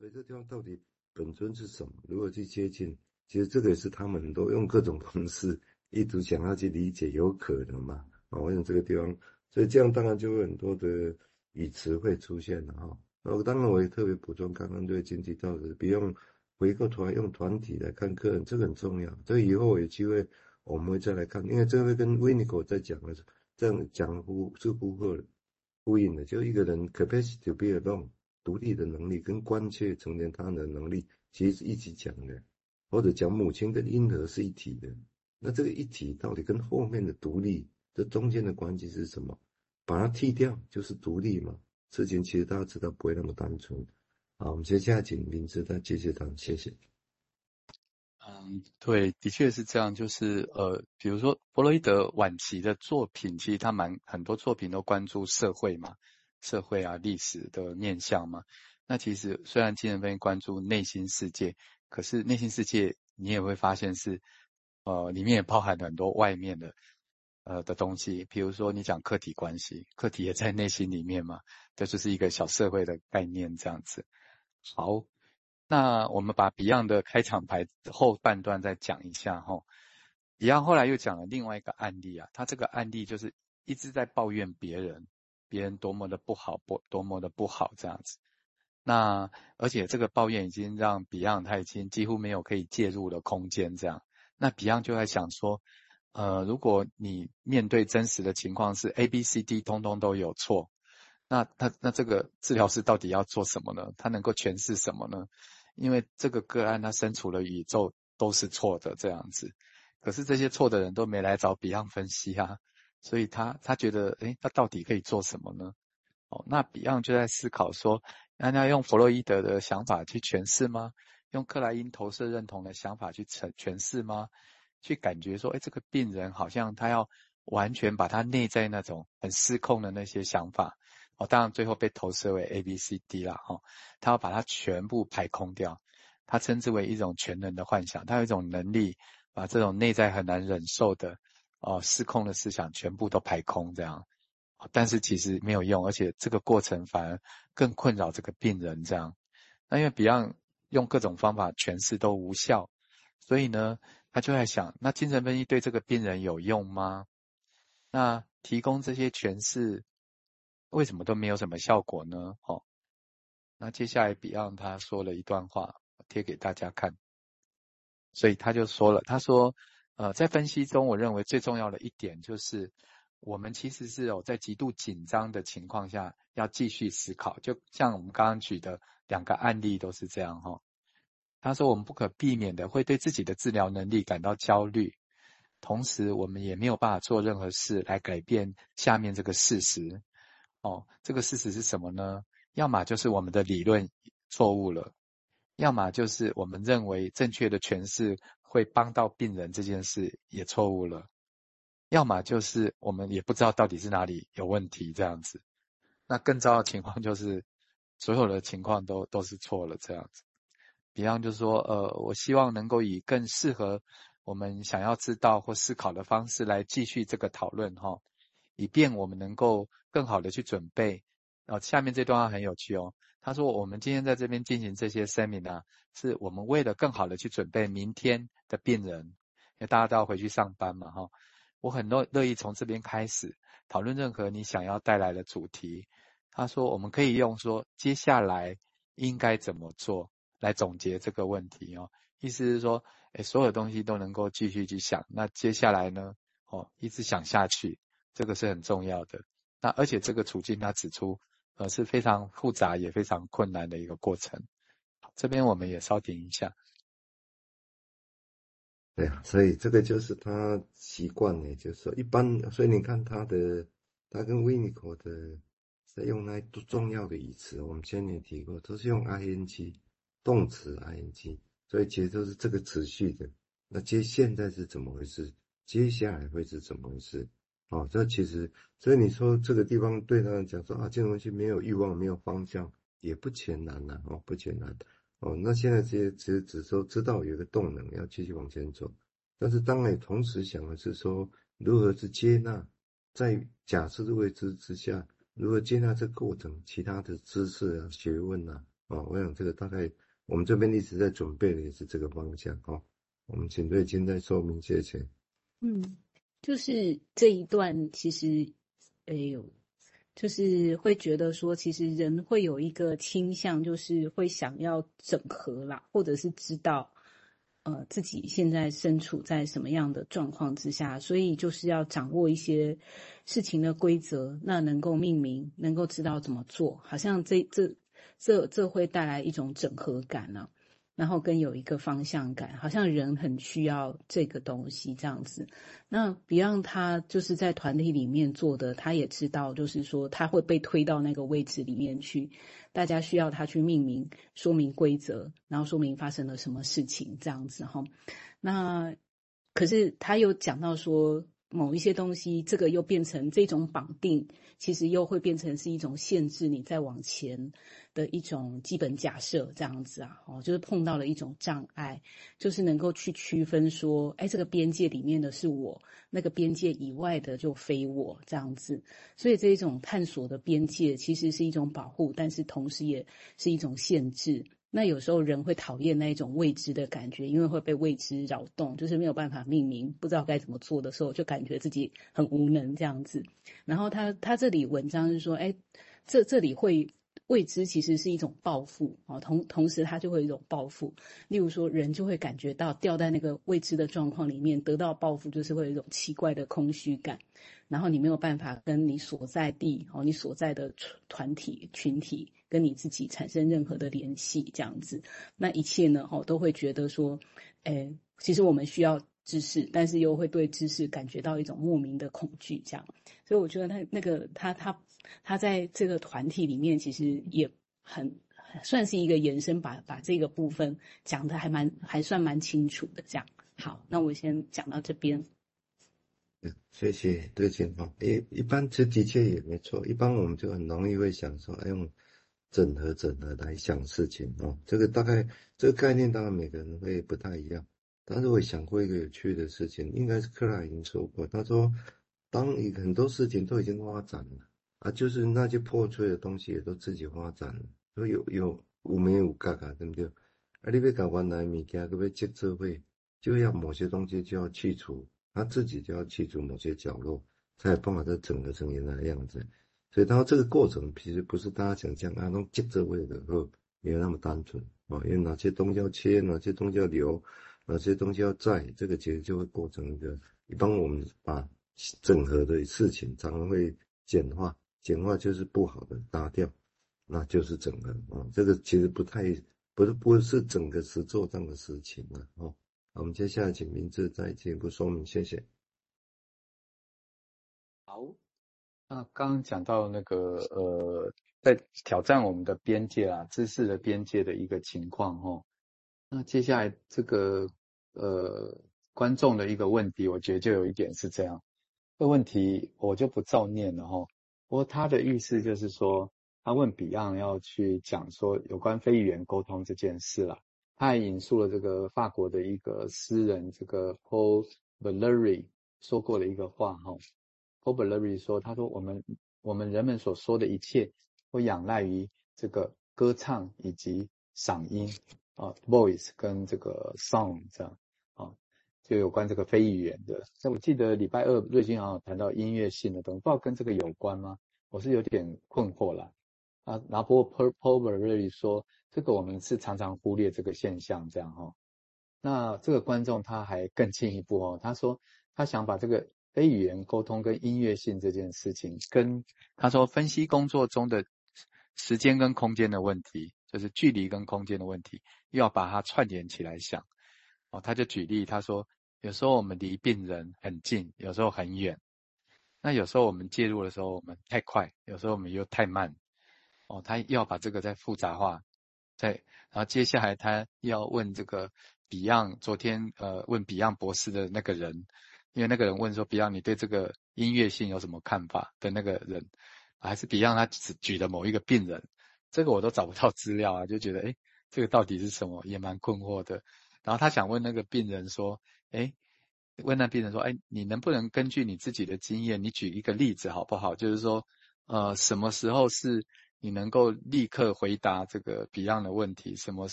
所以这地方到底本尊是什么？如何去接近？其实这个也是他们很多用各种方式一直想要去理解，有可能嘛？啊，我想这个地方，所以这样当然就会很多的语词会出现了哈。然后当然我也特别补充，刚刚对经济道德，不用回过头来用团体来看个人，这个很重要。这个以后有机会我们会再来看，因为这个会跟 Winnicott 在讲的，这样讲呼是呼喝的。呼应的，就一个人 capacity to be alone 独立的能力跟关切成年他的能力，其实是一起讲的，或者讲母亲跟婴儿是一体的。那这个一体到底跟后面的独立这中间的关系是什么？把它剔掉就是独立嘛？事情其实大家知道不会那么单纯。好，我们接下来请明志再接着谈，谢谢。嗯，对，的确是这样。就是呃，比如说弗洛伊德晚期的作品，其实他蛮很多作品都关注社会嘛，社会啊历史的面向嘛。那其实虽然精神分析关注内心世界，可是内心世界你也会发现是呃里面也包含很多外面的呃的东西。比如说你讲客体关系，客体也在内心里面嘛，这就是一个小社会的概念这样子。好。那我们把 Beyond 的开场白后半段再讲一下哈。Beyond 后来又讲了另外一个案例啊，他这个案例就是一直在抱怨别人，别人多么的不好，不多么的不好这样子。那而且这个抱怨已经让 Beyond 他已经几乎没有可以介入的空间这样。那 Beyond 就在想说，呃，如果你面对真实的情况是 A、B、C、D 通通都有错，那他那这个治疗师到底要做什么呢？他能够诠释什么呢？因为这个个案，他身处的宇宙都是错的这样子，可是这些错的人都没来找 Beyond 分析啊，所以他他觉得，诶，他到底可以做什么呢？哦，那 Beyond 就在思考说，那要用弗洛伊德的想法去诠释吗？用克莱因投射认同的想法去诠诠释吗？去感觉说，诶，这个病人好像他要完全把他内在那种很失控的那些想法。哦，当然最后被投射为 A、B、C、D 啦，哈，他要把它全部排空掉，他称之为一种全能的幻想，他有一种能力把这种内在很难忍受的，哦，失控的思想全部都排空这样，但是其实没有用，而且这个过程反而更困扰这个病人这样，那因为 Beyond 用各种方法诠释都无效，所以呢，他就在想，那精神分析对这个病人有用吗？那提供这些诠释。为什么都没有什么效果呢？哦，那接下来 Beyond 他说了一段话，贴给大家看。所以他就说了，他说，呃，在分析中，我认为最重要的一点就是，我们其实是有在极度紧张的情况下要继续思考，就像我们刚刚举的两个案例都是这样哈。他说，我们不可避免的会对自己的治疗能力感到焦虑，同时我们也没有办法做任何事来改变下面这个事实。哦，这个事实是什么呢？要么就是我们的理论错误了，要么就是我们认为正确的诠释会帮到病人这件事也错误了，要么就是我们也不知道到底是哪里有问题这样子。那更糟的情况就是所有的情况都都是错了这样子。比方就是说，呃，我希望能够以更适合我们想要知道或思考的方式来继续这个讨论哈。以便我们能够更好的去准备。哦，下面这段话很有趣哦。他说：“我们今天在这边进行这些 seminar，是我们为了更好的去准备明天的病人，因为大家都要回去上班嘛，哈。我很乐乐意从这边开始讨论任何你想要带来的主题。”他说：“我们可以用说接下来应该怎么做来总结这个问题哦。意思是说，诶，所有东西都能够继续去想。那接下来呢？哦，一直想下去。”这个是很重要的，那而且这个处境他指出，呃是非常复杂也非常困难的一个过程。这边我们也稍停一下。对啊，所以这个就是他习惯呢，就是说一般，所以你看他的，他跟 Winnicott 的在用那重要的语词，我们前面提过，都是用 ing 动词 ing，所以其实都是这个持续的。那接现在是怎么回事？接下来会是怎么回事？哦，这其实，所以你说这个地方对他来讲说啊，这东西没有欲望，没有方向，也不艰难呐，哦，不艰难。哦，那现在这些其实只说知道有个动能要继续往前走，但是当然同时想的是说，如何去接纳，在假设的位置之下，如何接纳这个过程，其他的知识啊、学问啊，哦。我想这个大概我们这边一直在准备的也是这个方向哈。我们请瑞金在说明谢谢。嗯，就是这一段其实，哎呦，就是会觉得说，其实人会有一个倾向，就是会想要整合啦，或者是知道。呃，自己现在身处在什么样的状况之下，所以就是要掌握一些事情的规则，那能够命名，能够知道怎么做，好像这这这这会带来一种整合感呢、啊。然后跟有一个方向感，好像人很需要这个东西这样子。那 Beyond 他就是在团体里面做的，他也知道，就是说他会被推到那个位置里面去，大家需要他去命名、说明规则，然后说明发生了什么事情这样子哈。那可是他又讲到说。某一些东西，这个又变成这种绑定，其实又会变成是一种限制你再往前的一种基本假设，这样子啊，哦，就是碰到了一种障碍，就是能够去区分说，哎，这个边界里面的是我，那个边界以外的就非我，这样子。所以这一种探索的边界，其实是一种保护，但是同时也是一种限制。那有时候人会讨厌那一种未知的感觉，因为会被未知扰动，就是没有办法命名，不知道该怎么做的时候，就感觉自己很无能这样子。然后他他这里文章是说，哎，这这里会未知其实是一种报复啊，同同时它就会有一种报复。例如说，人就会感觉到掉在那个未知的状况里面，得到报复就是会有一种奇怪的空虚感。然后你没有办法跟你所在地哦，你所在的团体群体。跟你自己产生任何的联系，这样子，那一切呢？哦，都会觉得说，诶，其实我们需要知识，但是又会对知识感觉到一种莫名的恐惧，这样。所以我觉得他那个他他他在这个团体里面，其实也很算是一个延伸把，把这个部分讲的还蛮还算蛮清楚的，这样。好，那我先讲到这边。嗯，谢谢对情况。一，一般这的确也没错，一般我们就很容易会想说，哎用。整合整合来想事情哦，这个大概这个概念当然每个人会不太一样，但是我想过一个有趣的事情，应该是克莱已经说过，他说，当你很多事情都已经发展了啊，就是那些破碎的东西也都自己发展了，所以有有有没有嘎嘎对不对？啊，你要搞原来物件，可不可以接社会，就要某些东西就要去除，他自己就要去除某些角落，才有办法再整合成原来的样子。所以，他说这个过程其实不是大家想象啊，那种接着位的时没有那么单纯啊，因为哪些东西要切，哪些东西要留，哪些东西要在，这个其实就会构成一个，一般我们把整合的事情常常会简化，简化就是不好的打掉，那就是整合啊，这个其实不太不是不是整个实作这样的事情啊，哦，我们接下来请明志再进一步说明，谢谢。好。那刚刚讲到那个呃，在挑战我们的边界啊，知识的边界的一个情况哦。那接下来这个呃观众的一个问题，我觉得就有一点是这样。这个问题我就不照念了哈。不过他的意思就是说，他问 Beyond 要去讲说有关非语言沟通这件事啦。他还引述了这个法国的一个诗人这个 Paul Valery 说过的一个话哈。Paul Valery 说：“他说我们我们人们所说的一切，都仰赖于这个歌唱以及嗓音啊，voice 跟这个 song 这样啊，就有关这个非语言的。那我记得礼拜二瑞金好像谈到音乐性的东西，不知道跟这个有关吗？我是有点困惑了啊。然后 Paul Paul Valéry 说，这个我们是常常忽略这个现象这样哈。那这个观众他还更进一步哦，他说他想把这个。”非语言沟通跟音乐性这件事情，跟他说分析工作中的时间跟空间的问题，就是距离跟空间的问题，又要把它串联起来想。哦，他就举例，他说有时候我们离病人很近，有时候很远。那有时候我们介入的时候，我们太快，有时候我们又太慢。哦，他又要把这个再复杂化，再然后接下来他要问这个 Beyond，昨天呃问 Beyond 博士的那个人。因为那个人问说：“Beyond，你对这个音乐性有什么看法？”的那个人，还是 Beyond 他只举的某一个病人，这个我都找不到资料啊，就觉得诶，这个到底是什么，也蛮困惑的。然后他想问那个病人说：“诶，问那病人说，诶，你能不能根据你自己的经验，你举一个例子好不好？就是说，呃，什么时候是你能够立刻回答这个 Beyond 的问题，什么